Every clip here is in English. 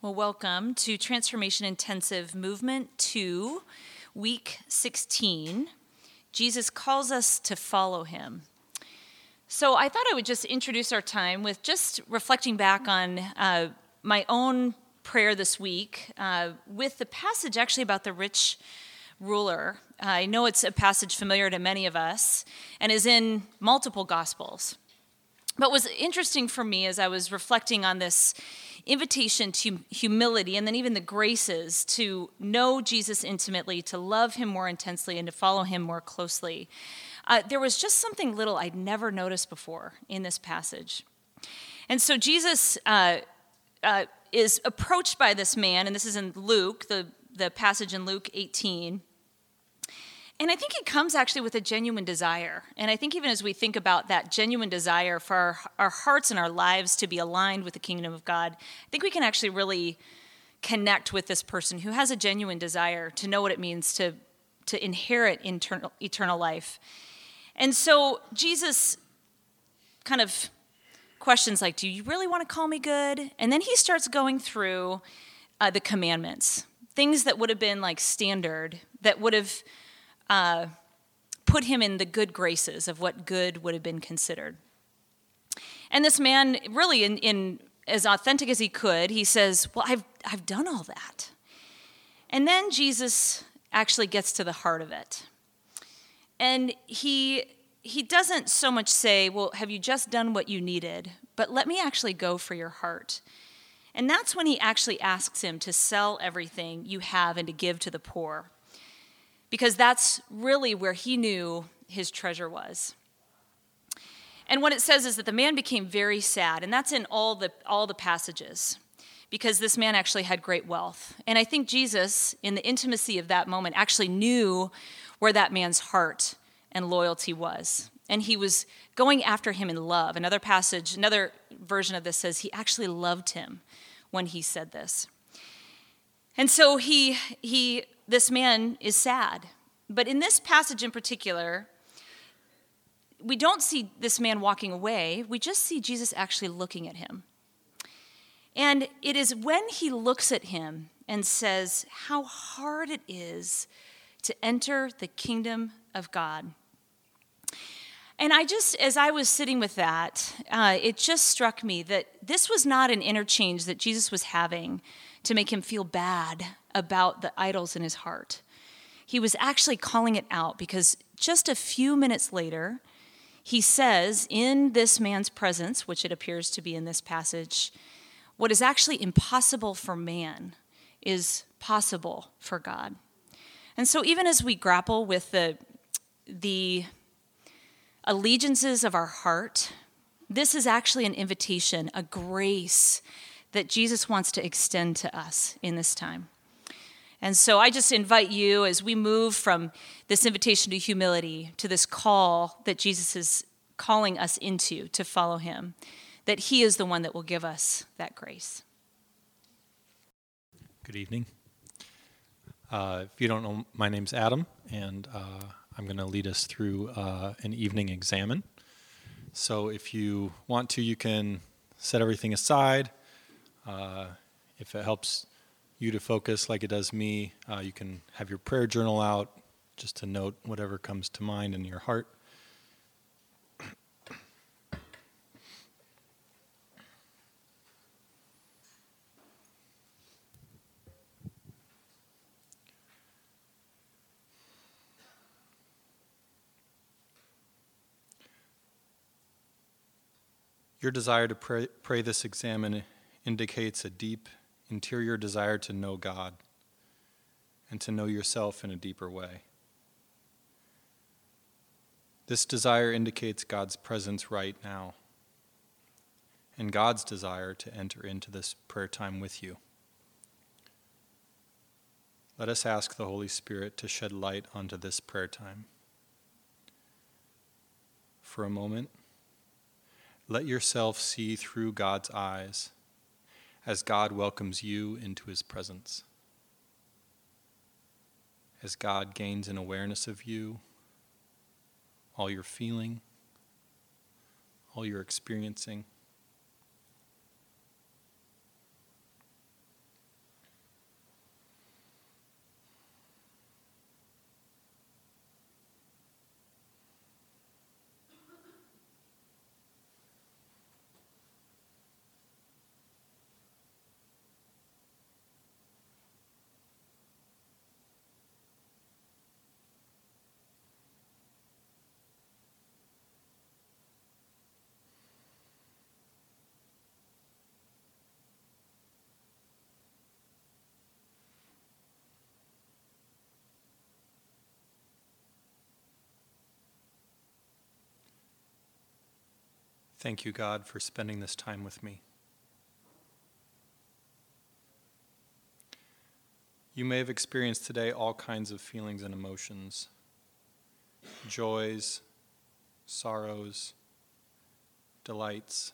Well, welcome to Transformation Intensive Movement 2, week 16. Jesus calls us to follow him. So I thought I would just introduce our time with just reflecting back on uh, my own prayer this week uh, with the passage actually about the rich ruler. I know it's a passage familiar to many of us and is in multiple gospels. But was interesting for me as I was reflecting on this invitation to humility and then even the graces to know Jesus intimately, to love him more intensely, and to follow him more closely. Uh, there was just something little I'd never noticed before in this passage. And so Jesus uh, uh, is approached by this man, and this is in Luke, the, the passage in Luke 18. And I think it comes actually with a genuine desire. And I think even as we think about that genuine desire for our, our hearts and our lives to be aligned with the kingdom of God, I think we can actually really connect with this person who has a genuine desire to know what it means to, to inherit eternal, eternal life. And so Jesus kind of questions like, Do you really want to call me good? And then he starts going through uh, the commandments, things that would have been like standard, that would have uh, put him in the good graces of what good would have been considered. And this man, really, in, in as authentic as he could, he says, Well, I've, I've done all that. And then Jesus actually gets to the heart of it. And he, he doesn't so much say, Well, have you just done what you needed? But let me actually go for your heart. And that's when he actually asks him to sell everything you have and to give to the poor because that's really where he knew his treasure was. And what it says is that the man became very sad, and that's in all the, all the passages, because this man actually had great wealth. And I think Jesus, in the intimacy of that moment, actually knew where that man's heart and loyalty was. And he was going after him in love. Another passage, another version of this says he actually loved him when he said this. And so he, he this man is sad. But in this passage in particular, we don't see this man walking away, we just see Jesus actually looking at him. And it is when he looks at him and says, How hard it is to enter the kingdom of God. And I just, as I was sitting with that, uh, it just struck me that this was not an interchange that Jesus was having to make him feel bad about the idols in his heart. He was actually calling it out because just a few minutes later, he says in this man's presence, which it appears to be in this passage, what is actually impossible for man is possible for God. And so, even as we grapple with the, the allegiances of our heart, this is actually an invitation, a grace that Jesus wants to extend to us in this time. And so I just invite you as we move from this invitation to humility to this call that Jesus is calling us into to follow him, that he is the one that will give us that grace. Good evening. Uh, if you don't know, my name's Adam, and uh, I'm going to lead us through uh, an evening examen. So if you want to, you can set everything aside. Uh, if it helps you to focus like it does me. Uh, you can have your prayer journal out just to note whatever comes to mind in your heart. Your desire to pray, pray this examen indicates a deep interior desire to know God and to know yourself in a deeper way. This desire indicates God's presence right now and God's desire to enter into this prayer time with you. Let us ask the Holy Spirit to shed light onto this prayer time. For a moment, let yourself see through God's eyes as God welcomes you into his presence. As God gains an awareness of you, all you're feeling, all you're experiencing. Thank you, God, for spending this time with me. You may have experienced today all kinds of feelings and emotions joys, sorrows, delights,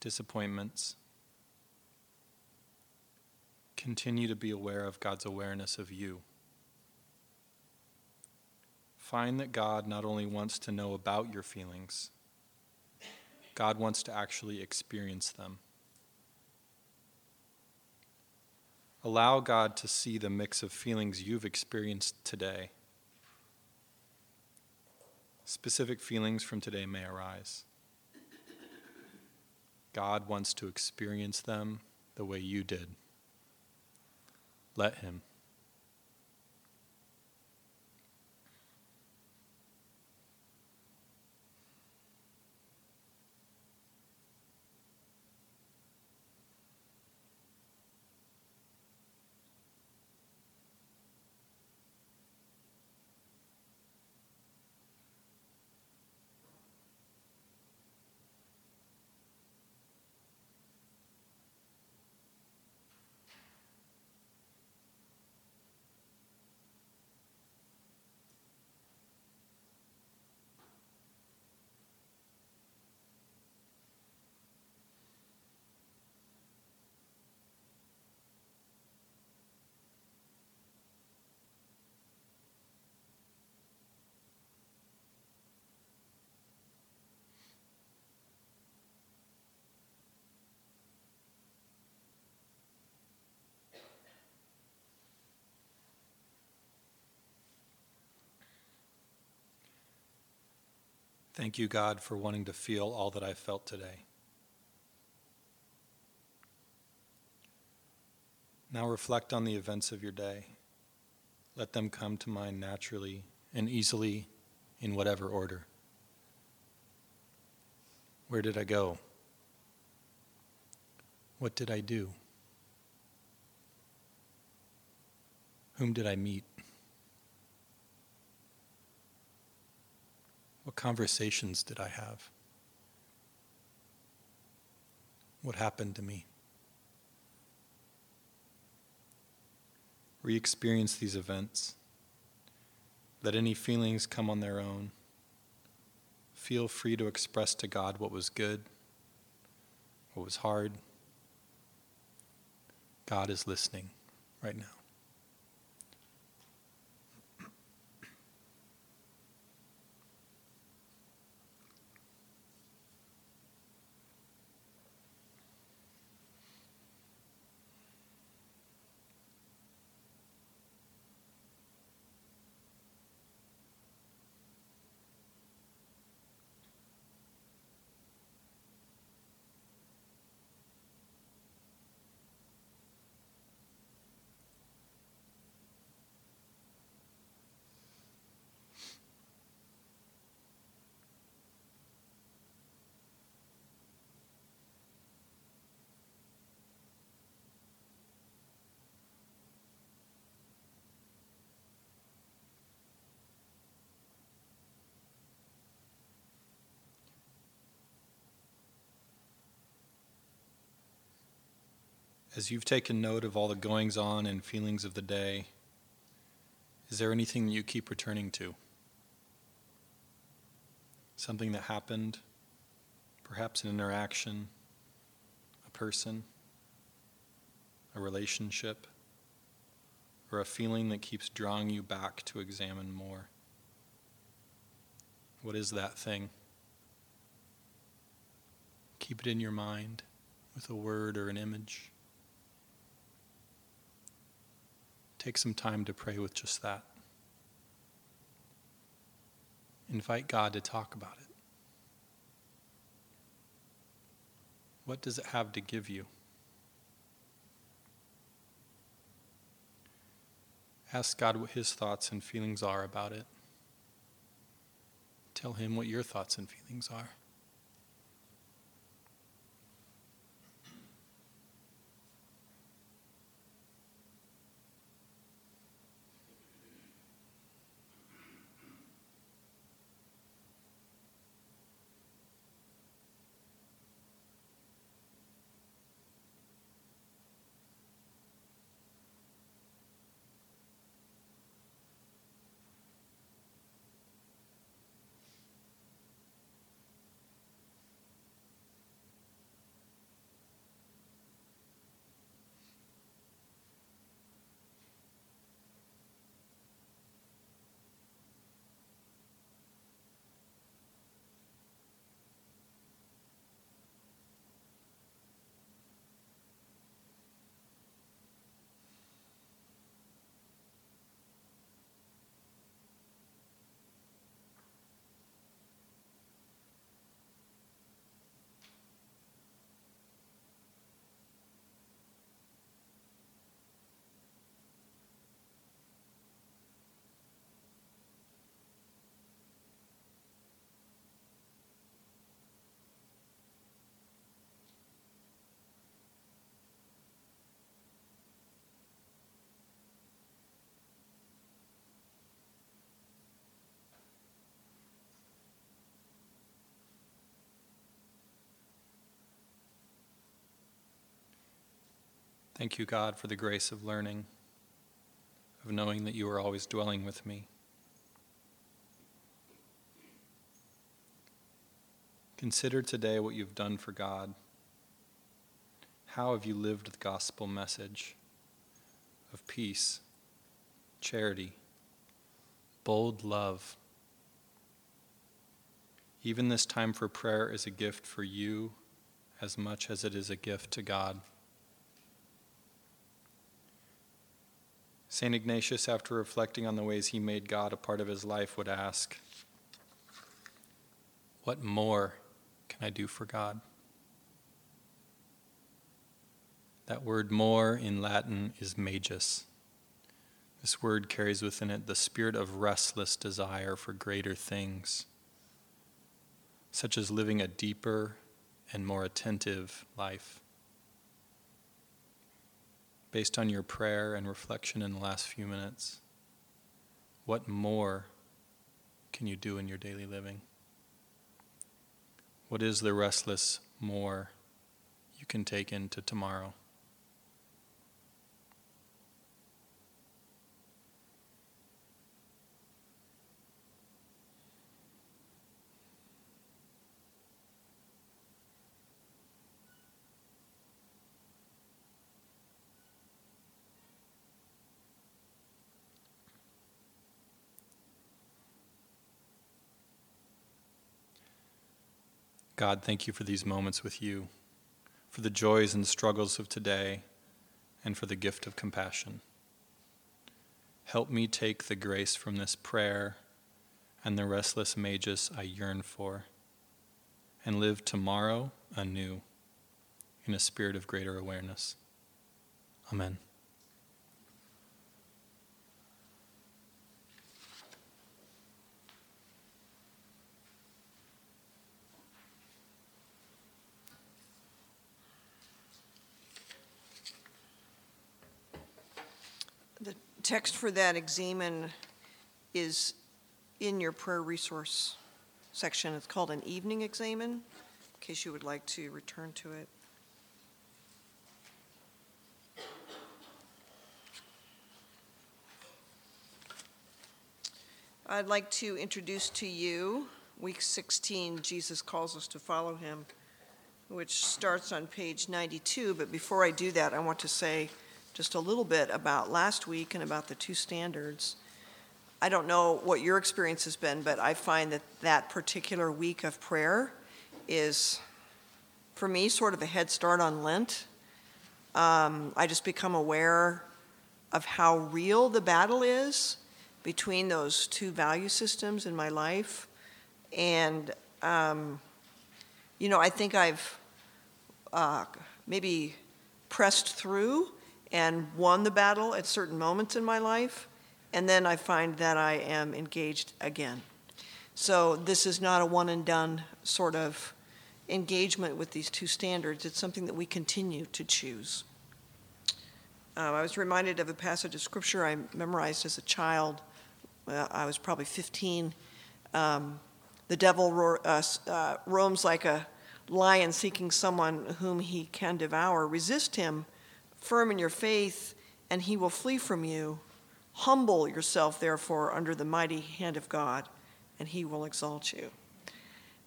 disappointments. Continue to be aware of God's awareness of you. Find that God not only wants to know about your feelings, God wants to actually experience them. Allow God to see the mix of feelings you've experienced today. Specific feelings from today may arise. God wants to experience them the way you did. Let Him. Thank you, God, for wanting to feel all that I felt today. Now reflect on the events of your day. Let them come to mind naturally and easily in whatever order. Where did I go? What did I do? Whom did I meet? What conversations did I have? What happened to me? Re experience these events. Let any feelings come on their own. Feel free to express to God what was good, what was hard. God is listening right now. As you've taken note of all the goings on and feelings of the day, is there anything that you keep returning to? Something that happened, perhaps an interaction, a person, a relationship, or a feeling that keeps drawing you back to examine more? What is that thing? Keep it in your mind with a word or an image. Take some time to pray with just that. Invite God to talk about it. What does it have to give you? Ask God what his thoughts and feelings are about it. Tell him what your thoughts and feelings are. Thank you, God, for the grace of learning, of knowing that you are always dwelling with me. Consider today what you've done for God. How have you lived the gospel message of peace, charity, bold love? Even this time for prayer is a gift for you as much as it is a gift to God. St. Ignatius, after reflecting on the ways he made God a part of his life, would ask, What more can I do for God? That word more in Latin is magis. This word carries within it the spirit of restless desire for greater things, such as living a deeper and more attentive life based on your prayer and reflection in the last few minutes, what more can you do in your daily living? What is the restless more you can take into tomorrow? God, thank you for these moments with you, for the joys and struggles of today, and for the gift of compassion. Help me take the grace from this prayer and the restless magis I yearn for, and live tomorrow anew in a spirit of greater awareness. Amen. Text for that examen is in your prayer resource section. It's called an evening examen, in case you would like to return to it. I'd like to introduce to you week 16, Jesus calls us to follow him, which starts on page 92. But before I do that, I want to say just a little bit about last week and about the two standards. I don't know what your experience has been, but I find that that particular week of prayer is, for me, sort of a head start on Lent. Um, I just become aware of how real the battle is between those two value systems in my life. And, um, you know, I think I've uh, maybe pressed through and won the battle at certain moments in my life, and then I find that I am engaged again. So this is not a one and done sort of engagement with these two standards. It's something that we continue to choose. Uh, I was reminded of a passage of scripture I memorized as a child. Uh, I was probably 15. Um, the devil uh, uh, roams like a lion seeking someone whom he can devour. Resist him firm in your faith, and he will flee from you. Humble yourself, therefore, under the mighty hand of God, and he will exalt you.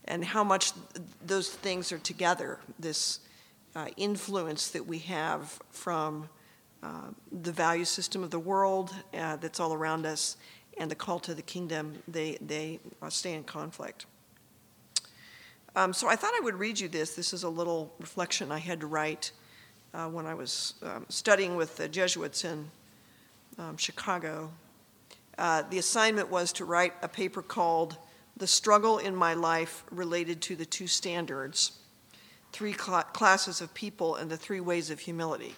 And how much those things are together, this uh, influence that we have from uh, the value system of the world uh, that's all around us and the call to the kingdom, they, they uh, stay in conflict. Um, so I thought I would read you this. This is a little reflection I had to write uh, when I was um, studying with the Jesuits in um, Chicago. Uh, the assignment was to write a paper called The Struggle in My Life Related to the Two Standards Three Cl- Classes of People and the Three Ways of Humility.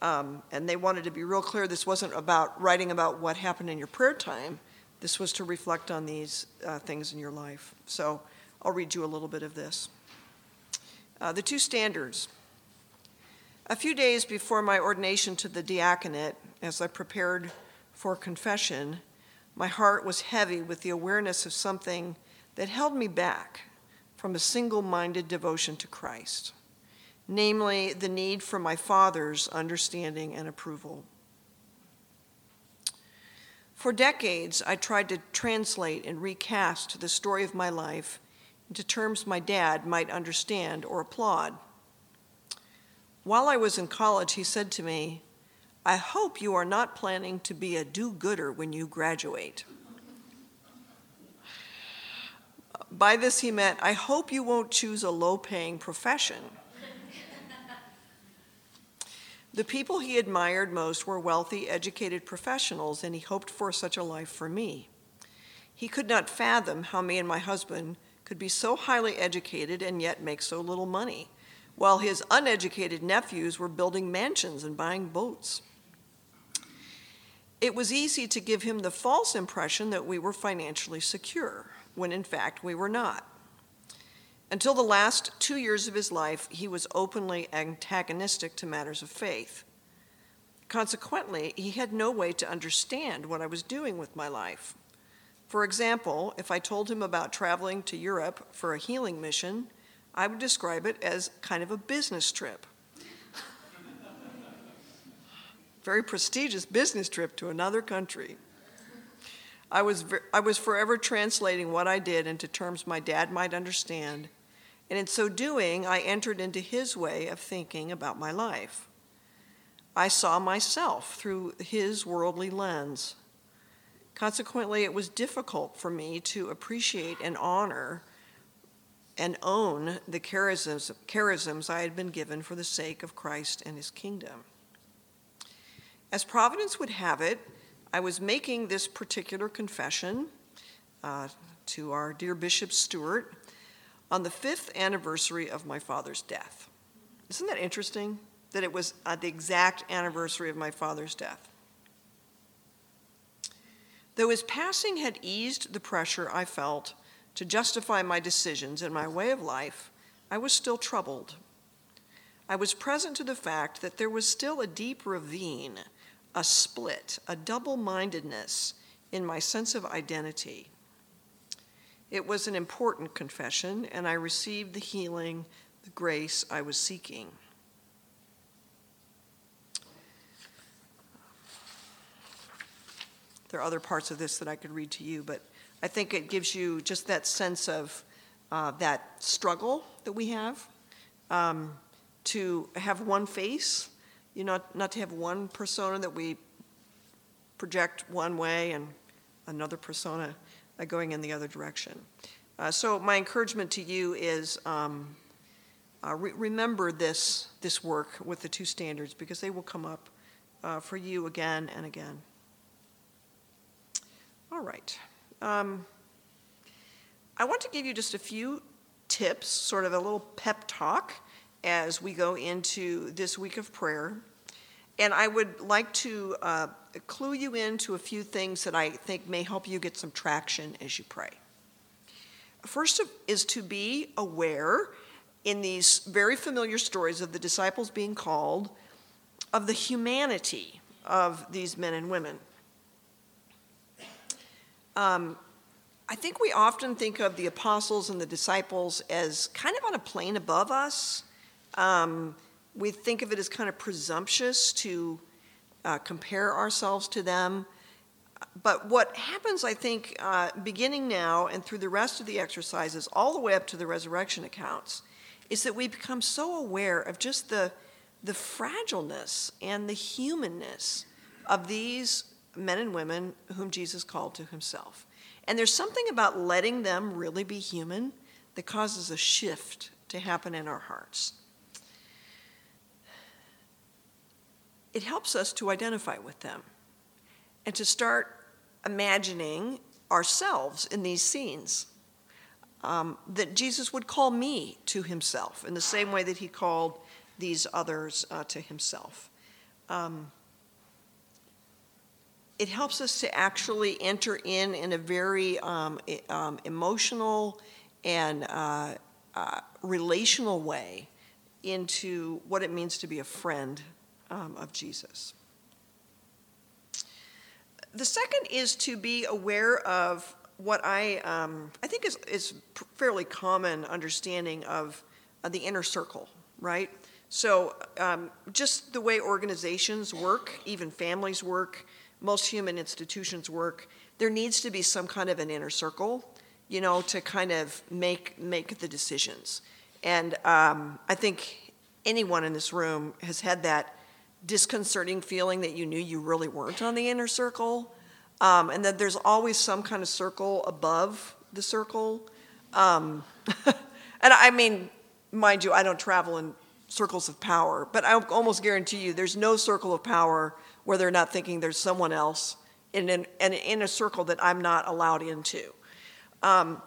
Um, and they wanted to be real clear this wasn't about writing about what happened in your prayer time, this was to reflect on these uh, things in your life. So I'll read you a little bit of this. Uh, the two standards. A few days before my ordination to the diaconate, as I prepared for confession, my heart was heavy with the awareness of something that held me back from a single minded devotion to Christ. namely the need for my Father's understanding and approval. For decades, I tried to translate and recast the story of my life into terms my dad might understand or applaud. While I was in college, he said to me, I hope you are not planning to be a do gooder when you graduate. By this, he meant, I hope you won't choose a low paying profession. the people he admired most were wealthy, educated professionals, and he hoped for such a life for me. He could not fathom how me and my husband could be so highly educated and yet make so little money, while his uneducated nephews were building mansions and buying boats. It was easy to give him the false impression that we were financially secure, when in fact we were not. Until the last two years of his life, he was openly antagonistic to matters of faith. Consequently, he had no way to understand what I was doing with my life. For example, if I told him about traveling to Europe for a healing mission, I would describe it as kind of a business trip. Very prestigious business trip to another country. I was, I was forever translating what I did into terms my dad might understand, and in so doing, I entered into his way of thinking about my life. I saw myself through his worldly lens. Consequently, it was difficult for me to appreciate and honor and own the charisms, charisms I had been given for the sake of Christ and his kingdom. As Providence would have it, I was making this particular confession uh, to our dear Bishop Stewart on the fifth anniversary of my father's death. Isn't that interesting that it was at the exact anniversary of my father's death? Though his passing had eased the pressure I felt to justify my decisions and my way of life, I was still troubled. I was present to the fact that there was still a deep ravine, a split, a double mindedness in my sense of identity. It was an important confession, and I received the healing, the grace I was seeking. There are other parts of this that I could read to you, but I think it gives you just that sense of uh, that struggle that we have um, to have one face, you know, not, to have one persona that we project one way and another persona uh, going in the other direction. Uh, so my encouragement to you is um, uh, re- remember this, this work with the two standards because they will come up uh, for you again and again. All right. Um, I want to give you just a few tips, sort of a little pep talk as we go into this week of prayer. And I would like to uh, clue you into a few things that I think may help you get some traction as you pray. First is to be aware in these very familiar stories of the disciples being called of the humanity of these men and women. Um, I think we often think of the apostles and the disciples as kind of on a plane above us. Um, we think of it as kind of presumptuous to uh, compare ourselves to them. But what happens, I think, uh, beginning now and through the rest of the exercises, all the way up to the resurrection accounts, is that we become so aware of just the, the fragileness and the humanness of these men and women whom Jesus called to himself. And there's something about letting them really be human that causes a shift to happen in our hearts. It helps us to identify with them and to start imagining ourselves in these scenes. Um, that Jesus would call me to himself in the same way that he called these others uh, to himself. Um, it helps us to actually enter in in a very um, um, emotional and uh, uh, relational way into what it means to be a friend um, of Jesus. The second is to be aware of what I, um, I think is, is fairly common understanding of, of the inner circle, right? So, um, just the way organizations work, even families work, most human institutions work, there needs to be some kind of an inner circle, you know, to kind of make make the decisions. And um, I think anyone in this room has had that disconcerting feeling that you knew you really weren't on the inner circle, um, and that there's always some kind of circle above the circle. Um, and I mean, mind you, I don't travel in circles of power, but I almost guarantee you there's no circle of power where they're not thinking there's someone else in, an, in, in a circle that I'm not allowed into. Um,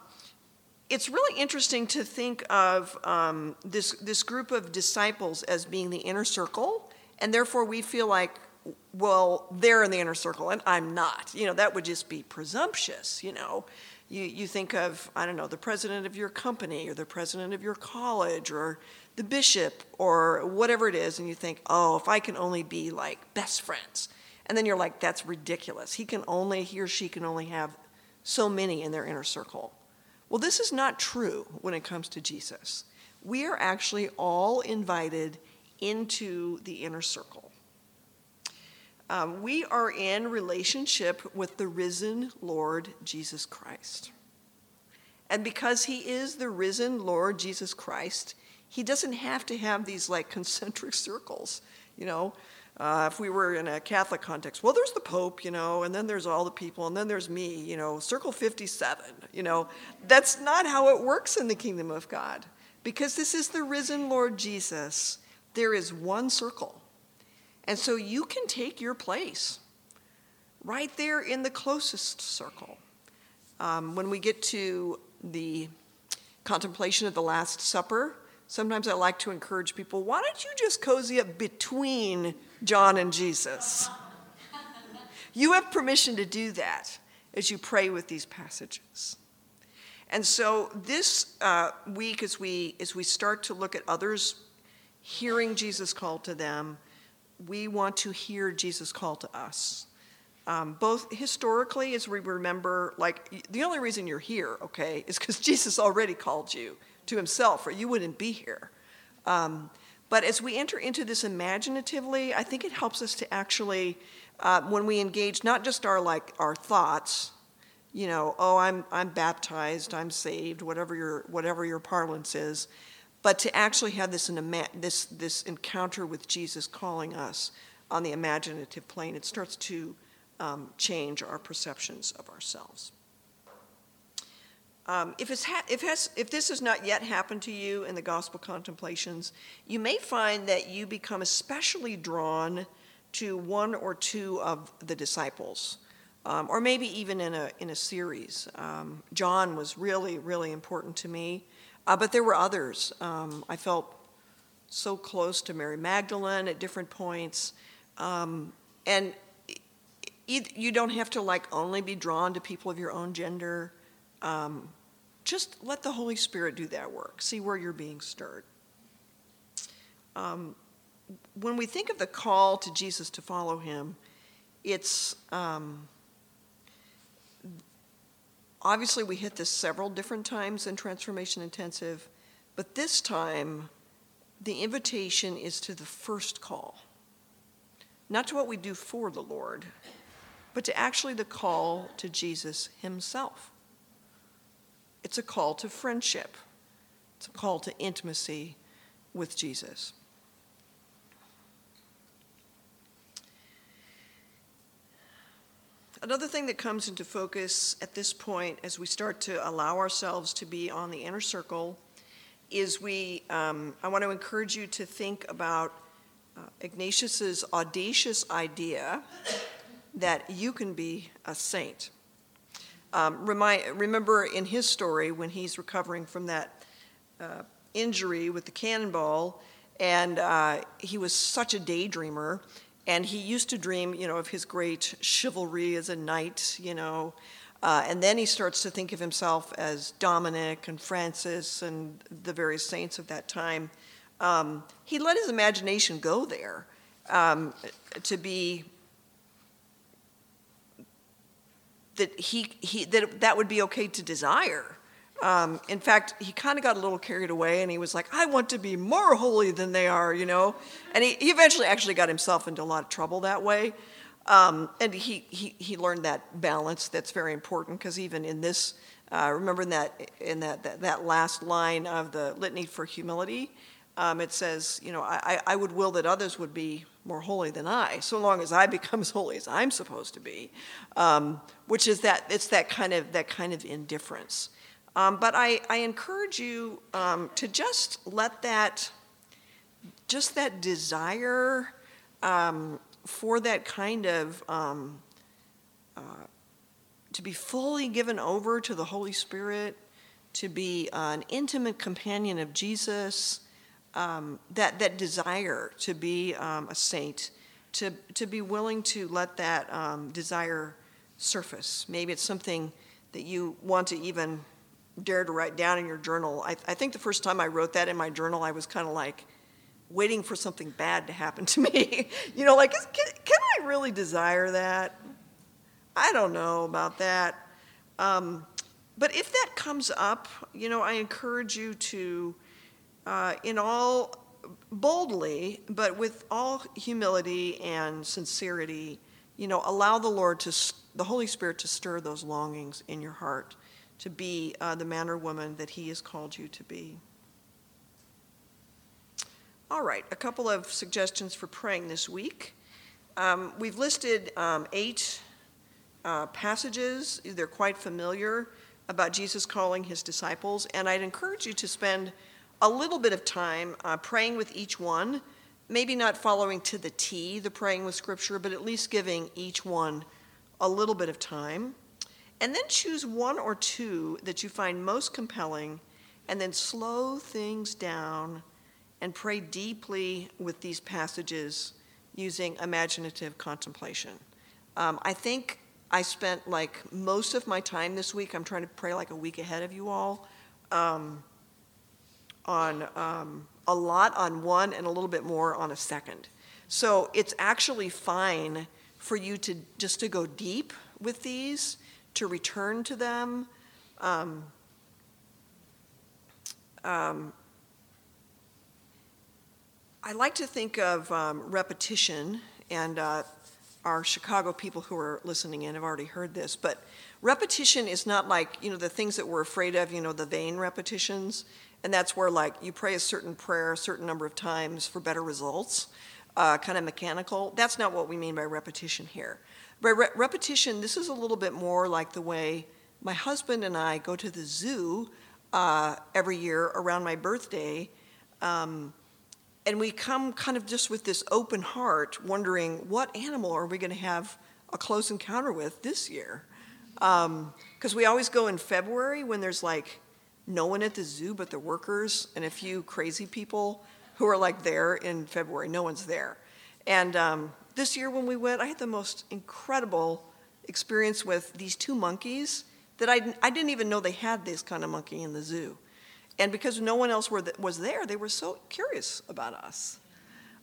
it's really interesting to think of um, this, this group of disciples as being the inner circle, and therefore we feel like, well, they're in the inner circle and I'm not. You know, that would just be presumptuous, you know. You, you think of, I don't know, the president of your company or the president of your college or the bishop or whatever it is, and you think, oh, if I can only be like best friends. And then you're like, that's ridiculous. He can only, he or she can only have so many in their inner circle. Well, this is not true when it comes to Jesus. We are actually all invited into the inner circle. Um, we are in relationship with the risen Lord Jesus Christ. And because he is the risen Lord Jesus Christ, he doesn't have to have these like concentric circles, you know. Uh, if we were in a Catholic context, well, there's the Pope, you know, and then there's all the people, and then there's me, you know, circle 57, you know. That's not how it works in the kingdom of God. Because this is the risen Lord Jesus, there is one circle. And so you can take your place right there in the closest circle. Um, when we get to the contemplation of the Last Supper, Sometimes I like to encourage people why don't you just cozy up between John and Jesus? You have permission to do that as you pray with these passages. And so this uh, week, as we, as we start to look at others hearing Jesus call to them, we want to hear Jesus call to us. Um, both historically, as we remember, like the only reason you're here, okay, is because Jesus already called you to himself, or you wouldn't be here. Um, but as we enter into this imaginatively, I think it helps us to actually, uh, when we engage not just our like our thoughts, you know, oh, I'm I'm baptized, I'm saved, whatever your whatever your parlance is, but to actually have this an, this this encounter with Jesus calling us on the imaginative plane, it starts to um, change our perceptions of ourselves. Um, if, it's ha- if, has, if this has not yet happened to you in the gospel contemplations, you may find that you become especially drawn to one or two of the disciples, um, or maybe even in a, in a series. Um, John was really, really important to me, uh, but there were others. Um, I felt so close to Mary Magdalene at different points. Um, and you don't have to like only be drawn to people of your own gender. Um, just let the Holy Spirit do that work. See where you're being stirred. Um, when we think of the call to Jesus to follow him, it's um, obviously we hit this several different times in Transformation Intensive, but this time the invitation is to the first call, not to what we do for the Lord, but to actually the call to Jesus himself. It's a call to friendship, it's a call to intimacy with Jesus. Another thing that comes into focus at this point as we start to allow ourselves to be on the inner circle is we, um, I want to encourage you to think about uh, Ignatius's audacious idea that you can be a saint. Um, remind, remember in his story when he's recovering from that uh, injury with the cannonball, and uh, he was such a daydreamer, and he used to dream, you know, of his great chivalry as a knight, you know, uh, and then he starts to think of himself as Dominic and Francis and the various saints of that time. Um, he let his imagination go there um, to be that he, he that that would be okay to desire Um, in fact, he kind of got a little carried away and he was like, I want to be more holy than they are, you know? And he, he eventually actually got himself into a lot of trouble that way. Um, and he, he, he learned that balance that's very important because even in this, uh, remember in, that, in that, that, that, last line of the Litany for Humility, um, it says, you know, I, I would will that others would be more holy than I, so long as I become as holy as I'm supposed to be, um, which is that, it's that kind of, that kind of indifference. Um, but I, I, encourage you um, to just let that, just that desire um, for that kind of, um, uh, to be fully given over to the Holy Spirit, to be an intimate companion of Jesus, um, that, that desire to be um, a saint, to, to be willing to let that desire surface. Maybe it's something that you want to even dare to write down in your journal. I, I think the first time I wrote that in my journal, I was kind of like waiting for something bad to happen to me. you know, like, can, can I really desire that? I don't know about that. Um, but if that comes up, you know, I encourage you to, uh, in all boldly, but with all humility and sincerity, you know, allow the Lord to, the Holy Spirit to stir those longings in your heart to be uh, the man or woman that He has called you to be. All right, a couple of suggestions for praying this week. Um, we've listed um, eight uh, passages, they're quite familiar, about Jesus calling his disciples, and I'd encourage you to spend a little bit of time uh, praying with each one, maybe not following to the T the praying with Scripture, but at least giving each one a little bit of time. And then choose one or two that you find most compelling, and then slow things down and pray deeply with these passages using imaginative contemplation. Um, I think I spent like most of my time this week, I'm trying to pray like a week ahead of you all, um, on um, a lot on one and a little bit more on a second. So it's actually fine for you to just to go deep with these to return to them. Um, um, I like to think of um, repetition, and uh, our Chicago people who are listening in have already heard this, but repetition is not like, you know, the things that we're afraid of, you know, the vain repetitions, and that's where, like, you pray a certain prayer a certain number of times for better results, uh, kind of mechanical. That's not what we mean by repetition here. By re- repetition, this is a little bit more like the way my husband and I go to the zoo uh, every year around my birthday. Um, and we come kind of just with this open heart, wondering what animal are we going to have a close encounter with this year? Because um, we always go in February when there's like no one at the zoo but the workers and a few crazy people who are like there in February. No one's there. And um, this year when we went, I had the most incredible experience with these two monkeys that I, I didn't even know they had this kind of monkey in the zoo. And because no one else were, was there, they were so curious about us.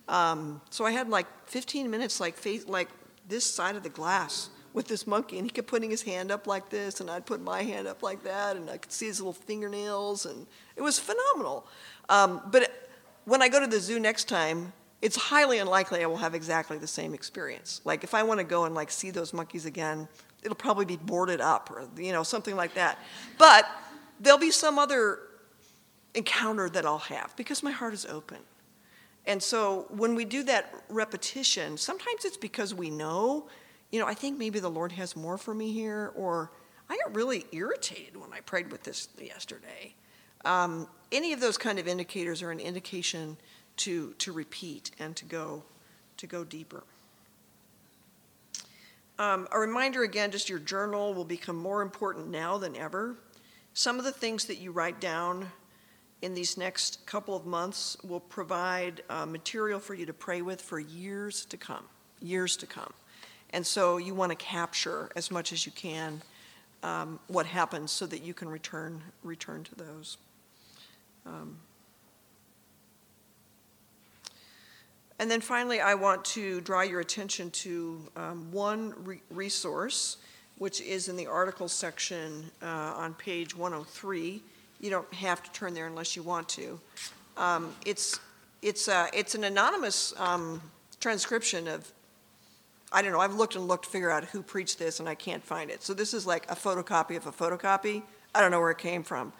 Um, so I had like 15 minutes, like face, like this side of the glass with this monkey, and he kept putting his hand up like this, and I'd put my hand up like that, and I could see his little fingernails, and it was phenomenal. Um, but when I go to the zoo next time, it's highly unlikely I will have exactly the same experience. Like if I want to go and like see those monkeys again, it'll probably be boarded up or you know something like that. But there'll be some other encounter that I'll have because my heart is open. And so when we do that repetition, sometimes it's because we know, you know, I think maybe the Lord has more for me here, or I got really irritated when I prayed with this yesterday. Um, any of those kind of indicators are an indication to, to repeat and to go, to go deeper. Um, a reminder again, just your journal will become more important now than ever. Some of the things that you write down in these next couple of months will provide uh, material for you to pray with for years to come, years to come. And so you want to capture as much as you can um, what happens so that you can return, return to those. Um, And then finally, I want to draw your attention to um, one re- resource which is in the article section uh, on page 103. You don't have to turn there unless you want to. Um, It's, it's, uh, it's an anonymous um, transcription of, I don't know, I've looked and looked to figure out who preached this, and I can't find it. So this is like a photocopy of a photocopy. I don't know where it came from.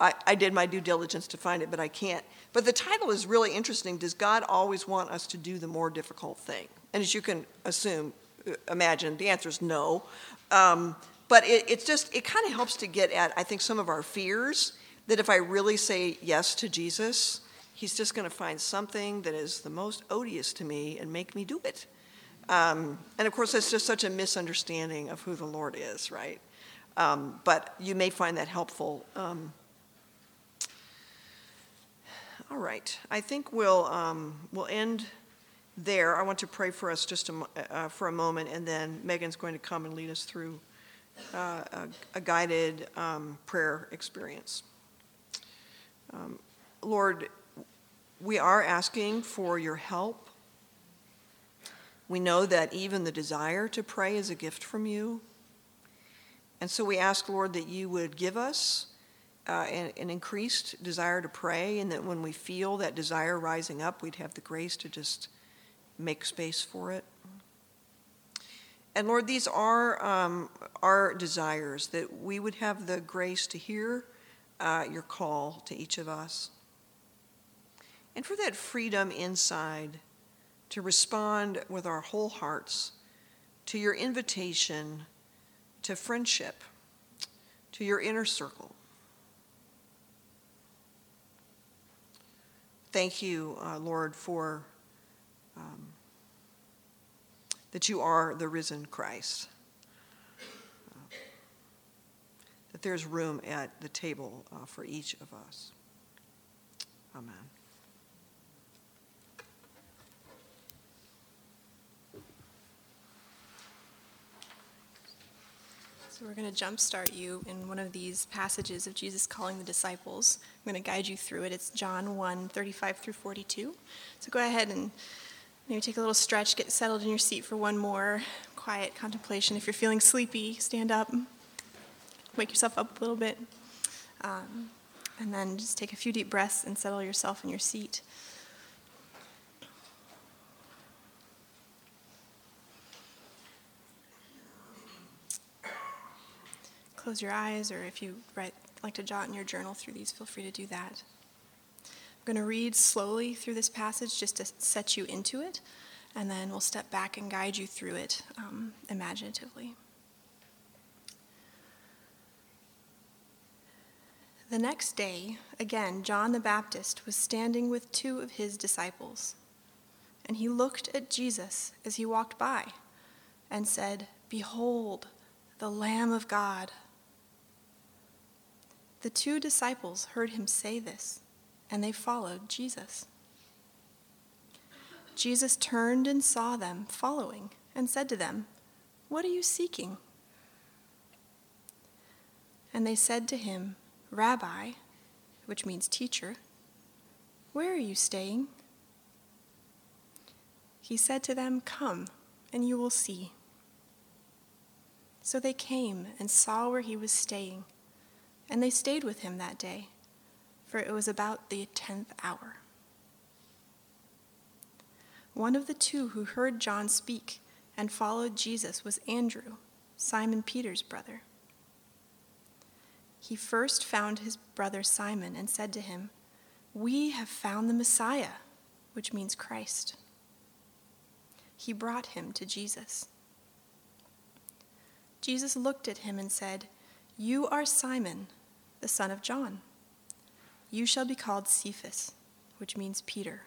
I, I did my due diligence to find it, but I can't. But the title is really interesting. Does God always want us to do the more difficult thing? And as you can assume, uh, imagine, the answer is no. Um, but it, it's just, it kind of helps to get at, I think, some of our fears that if I really say yes to Jesus, he's just going to find something that is the most odious to me and make me do it. Um, and of course, that's just such a misunderstanding of who the Lord is, right? Um, but you may find that helpful. Um, all right, I think we'll um, we'll end there. I want to pray for us just a, uh, for a moment, and then Megan's going to come and lead us through uh, a, a, guided um, prayer experience. Um, Lord, we are asking for your help. We know that even the desire to pray is a gift from you. And so we ask, Lord, that you would give us uh, an, an, increased desire to pray, and that when we feel that desire rising up, we'd have the grace to just make space for it. And Lord, these are um, our desires, that we would have the grace to hear uh, your call to each of us. And for that freedom inside to respond with our whole hearts to your invitation to friendship, to your inner circle. Thank you, uh, Lord, for um, that you are the risen Christ. That there's room at the table uh, for each of us. Amen. So we're going to jumpstart you in one of these passages of Jesus calling the disciples. I'm going to guide you through it. It's John 1 35 through 42. So go ahead and maybe take a little stretch, get settled in your seat for one more quiet contemplation. If you're feeling sleepy, stand up, wake yourself up a little bit, um, and then just take a few deep breaths and settle yourself in your seat. Close your eyes, or if you write, like to jot in your journal through these, feel free to do that. I'm going to read slowly through this passage just to set you into it, and then we'll step back and guide you through it um, imaginatively. The next day, again, John the Baptist was standing with two of his disciples. And he looked at Jesus as he walked by and said, Behold, the Lamb of God the two disciples heard him say this, and they followed Jesus. Jesus turned and saw them following and said to them, What are you seeking? And they said to him, Rabbi, which means teacher, where are you staying? He said to them, Come, and you will see. So they came and saw where he was staying and they stayed with him that day, for it was about the tenth hour. One of the two who heard John speak and followed Jesus was Andrew, Simon Peter's brother. He first found his brother Simon and said to him, We have found the Messiah, which means Christ. He brought him to Jesus. Jesus looked at him and said, You are Simon the son of John. You shall be called Cephas, which means Peter.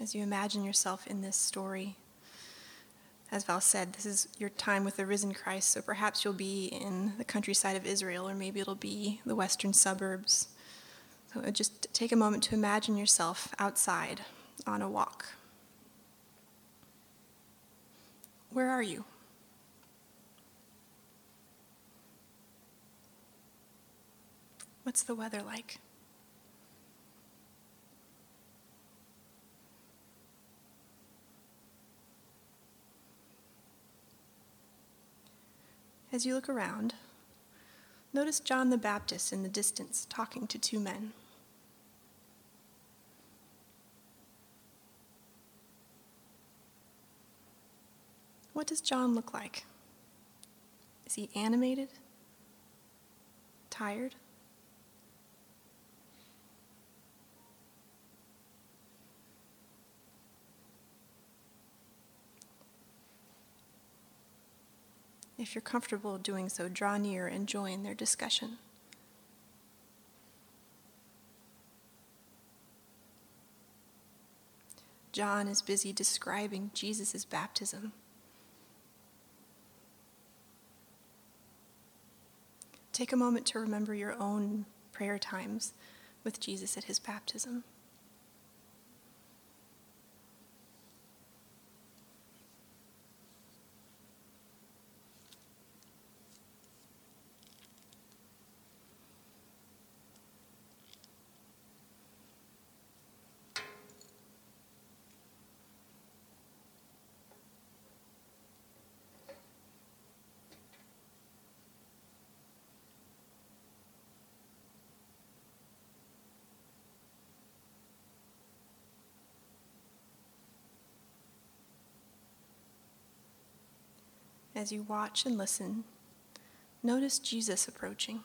As you imagine yourself in this story, as Val said, this is your time with the risen Christ, so perhaps you'll be in the countryside of Israel, or maybe it'll be the western suburbs. So uh, just take a moment to imagine yourself outside on a walk. Where are you? What's the weather like? As you look around, notice John the Baptist in the distance talking to two men. What does John look like? Is he animated? Tired? If you're comfortable doing so, draw near and join their discussion. John is busy describing Jesus' baptism. Take a moment to remember your own prayer times with Jesus at his baptism. As you watch and listen, notice Jesus approaching.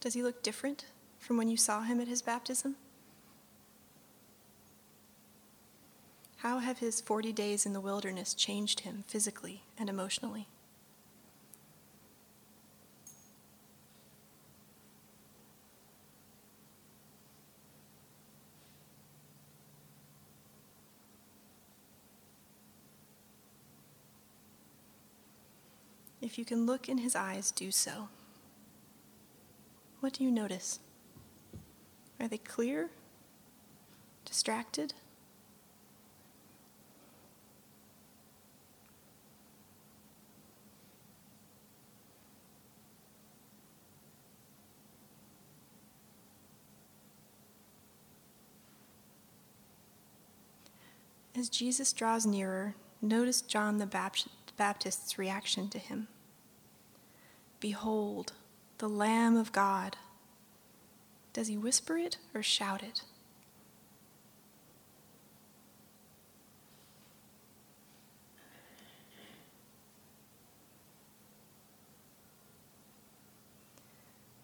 Does he look different from when you saw him at his baptism? How have his 40 days in the wilderness changed him physically and emotionally? If you can look in his eyes, do so. What do you notice? Are they clear? Distracted? As Jesus draws nearer, notice John the Baptist's reaction to him. Behold, the Lamb of God. Does he whisper it or shout it?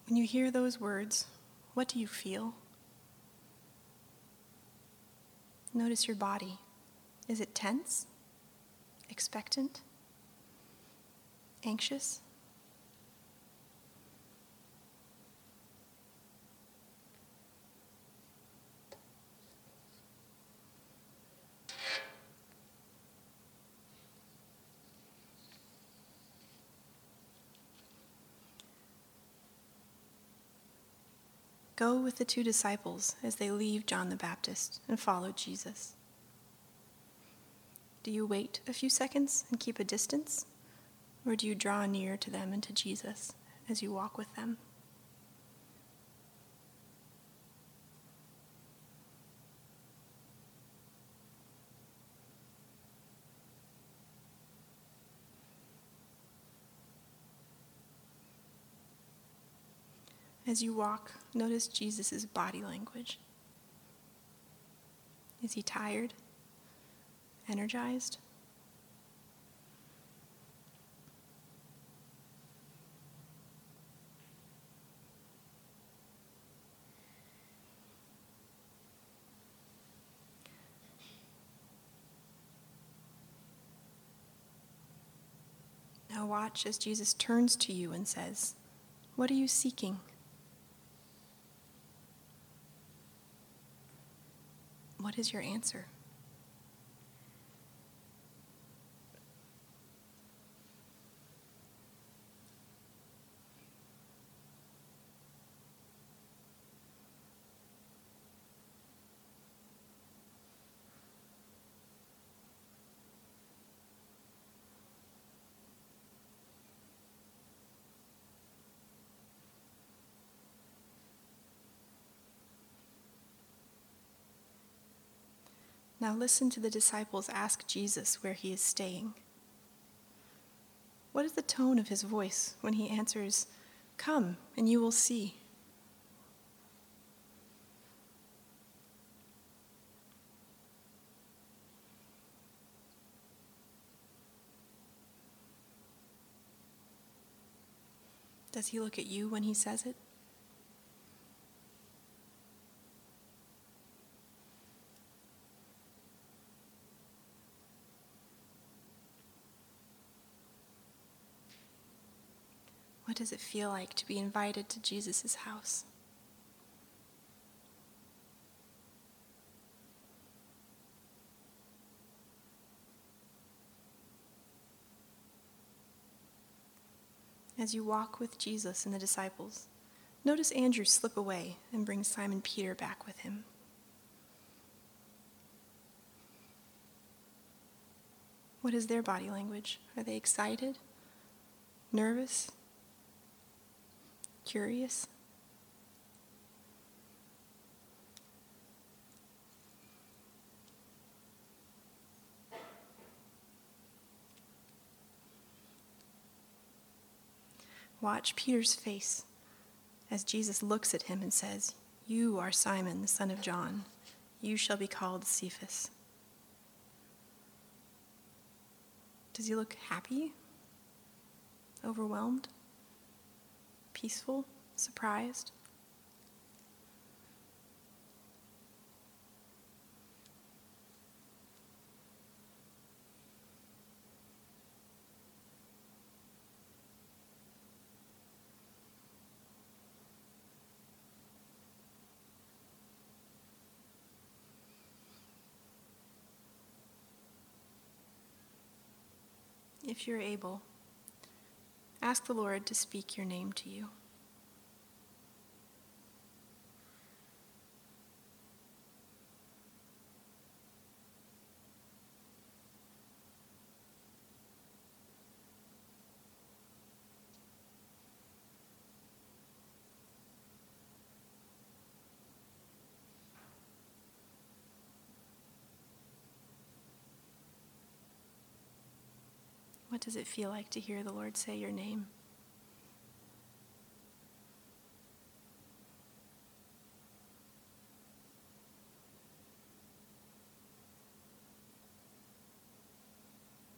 When you hear those words, what do you feel? Notice your body. Is it tense? Expectant? Anxious? Go with the two disciples as they leave John the Baptist and follow Jesus. Do you wait a few seconds and keep a distance? Or do you draw near to them and to Jesus as you walk with them? As you walk, notice Jesus' body language. Is he tired? Energized? Now watch as Jesus turns to you and says, What are you seeking? What is your answer? Now listen to the disciples ask Jesus where he is staying. What is the tone of his voice when he answers, Come and you will see? Does he look at you when he says it? Does it feel like to be invited to Jesus' house? As you walk with Jesus and the disciples, notice Andrew slip away and bring Simon Peter back with him. What is their body language? Are they excited? Nervous? Curious? Watch Peter's face as Jesus looks at him and says, You are Simon, the son of John. You shall be called Cephas. Does he look happy? Overwhelmed? Peaceful? Surprised? If you're able, ask the Lord to speak your name to you. Does it feel like to hear the Lord say your name?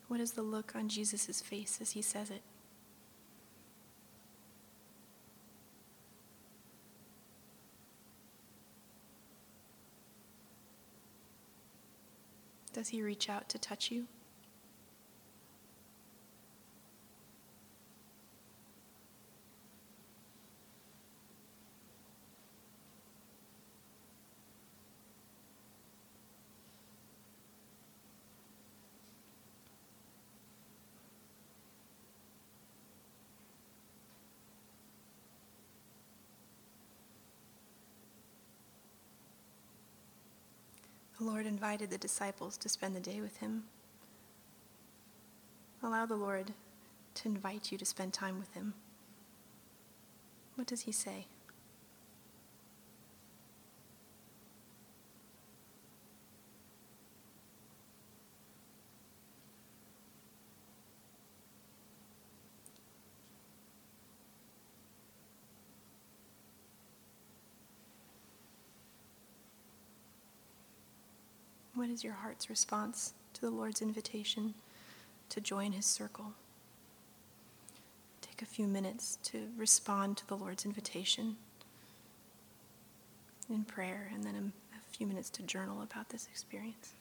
What is the look on Jesus' face as he says it? Does he reach out to touch you? Lord invited the disciples to spend the day with him. Allow the Lord to invite you to spend time with him. What does he say? What is your heart's response to the Lord's invitation to join his circle? Take a few minutes to respond to the Lord's invitation in prayer and then a, few minutes to journal about this experience.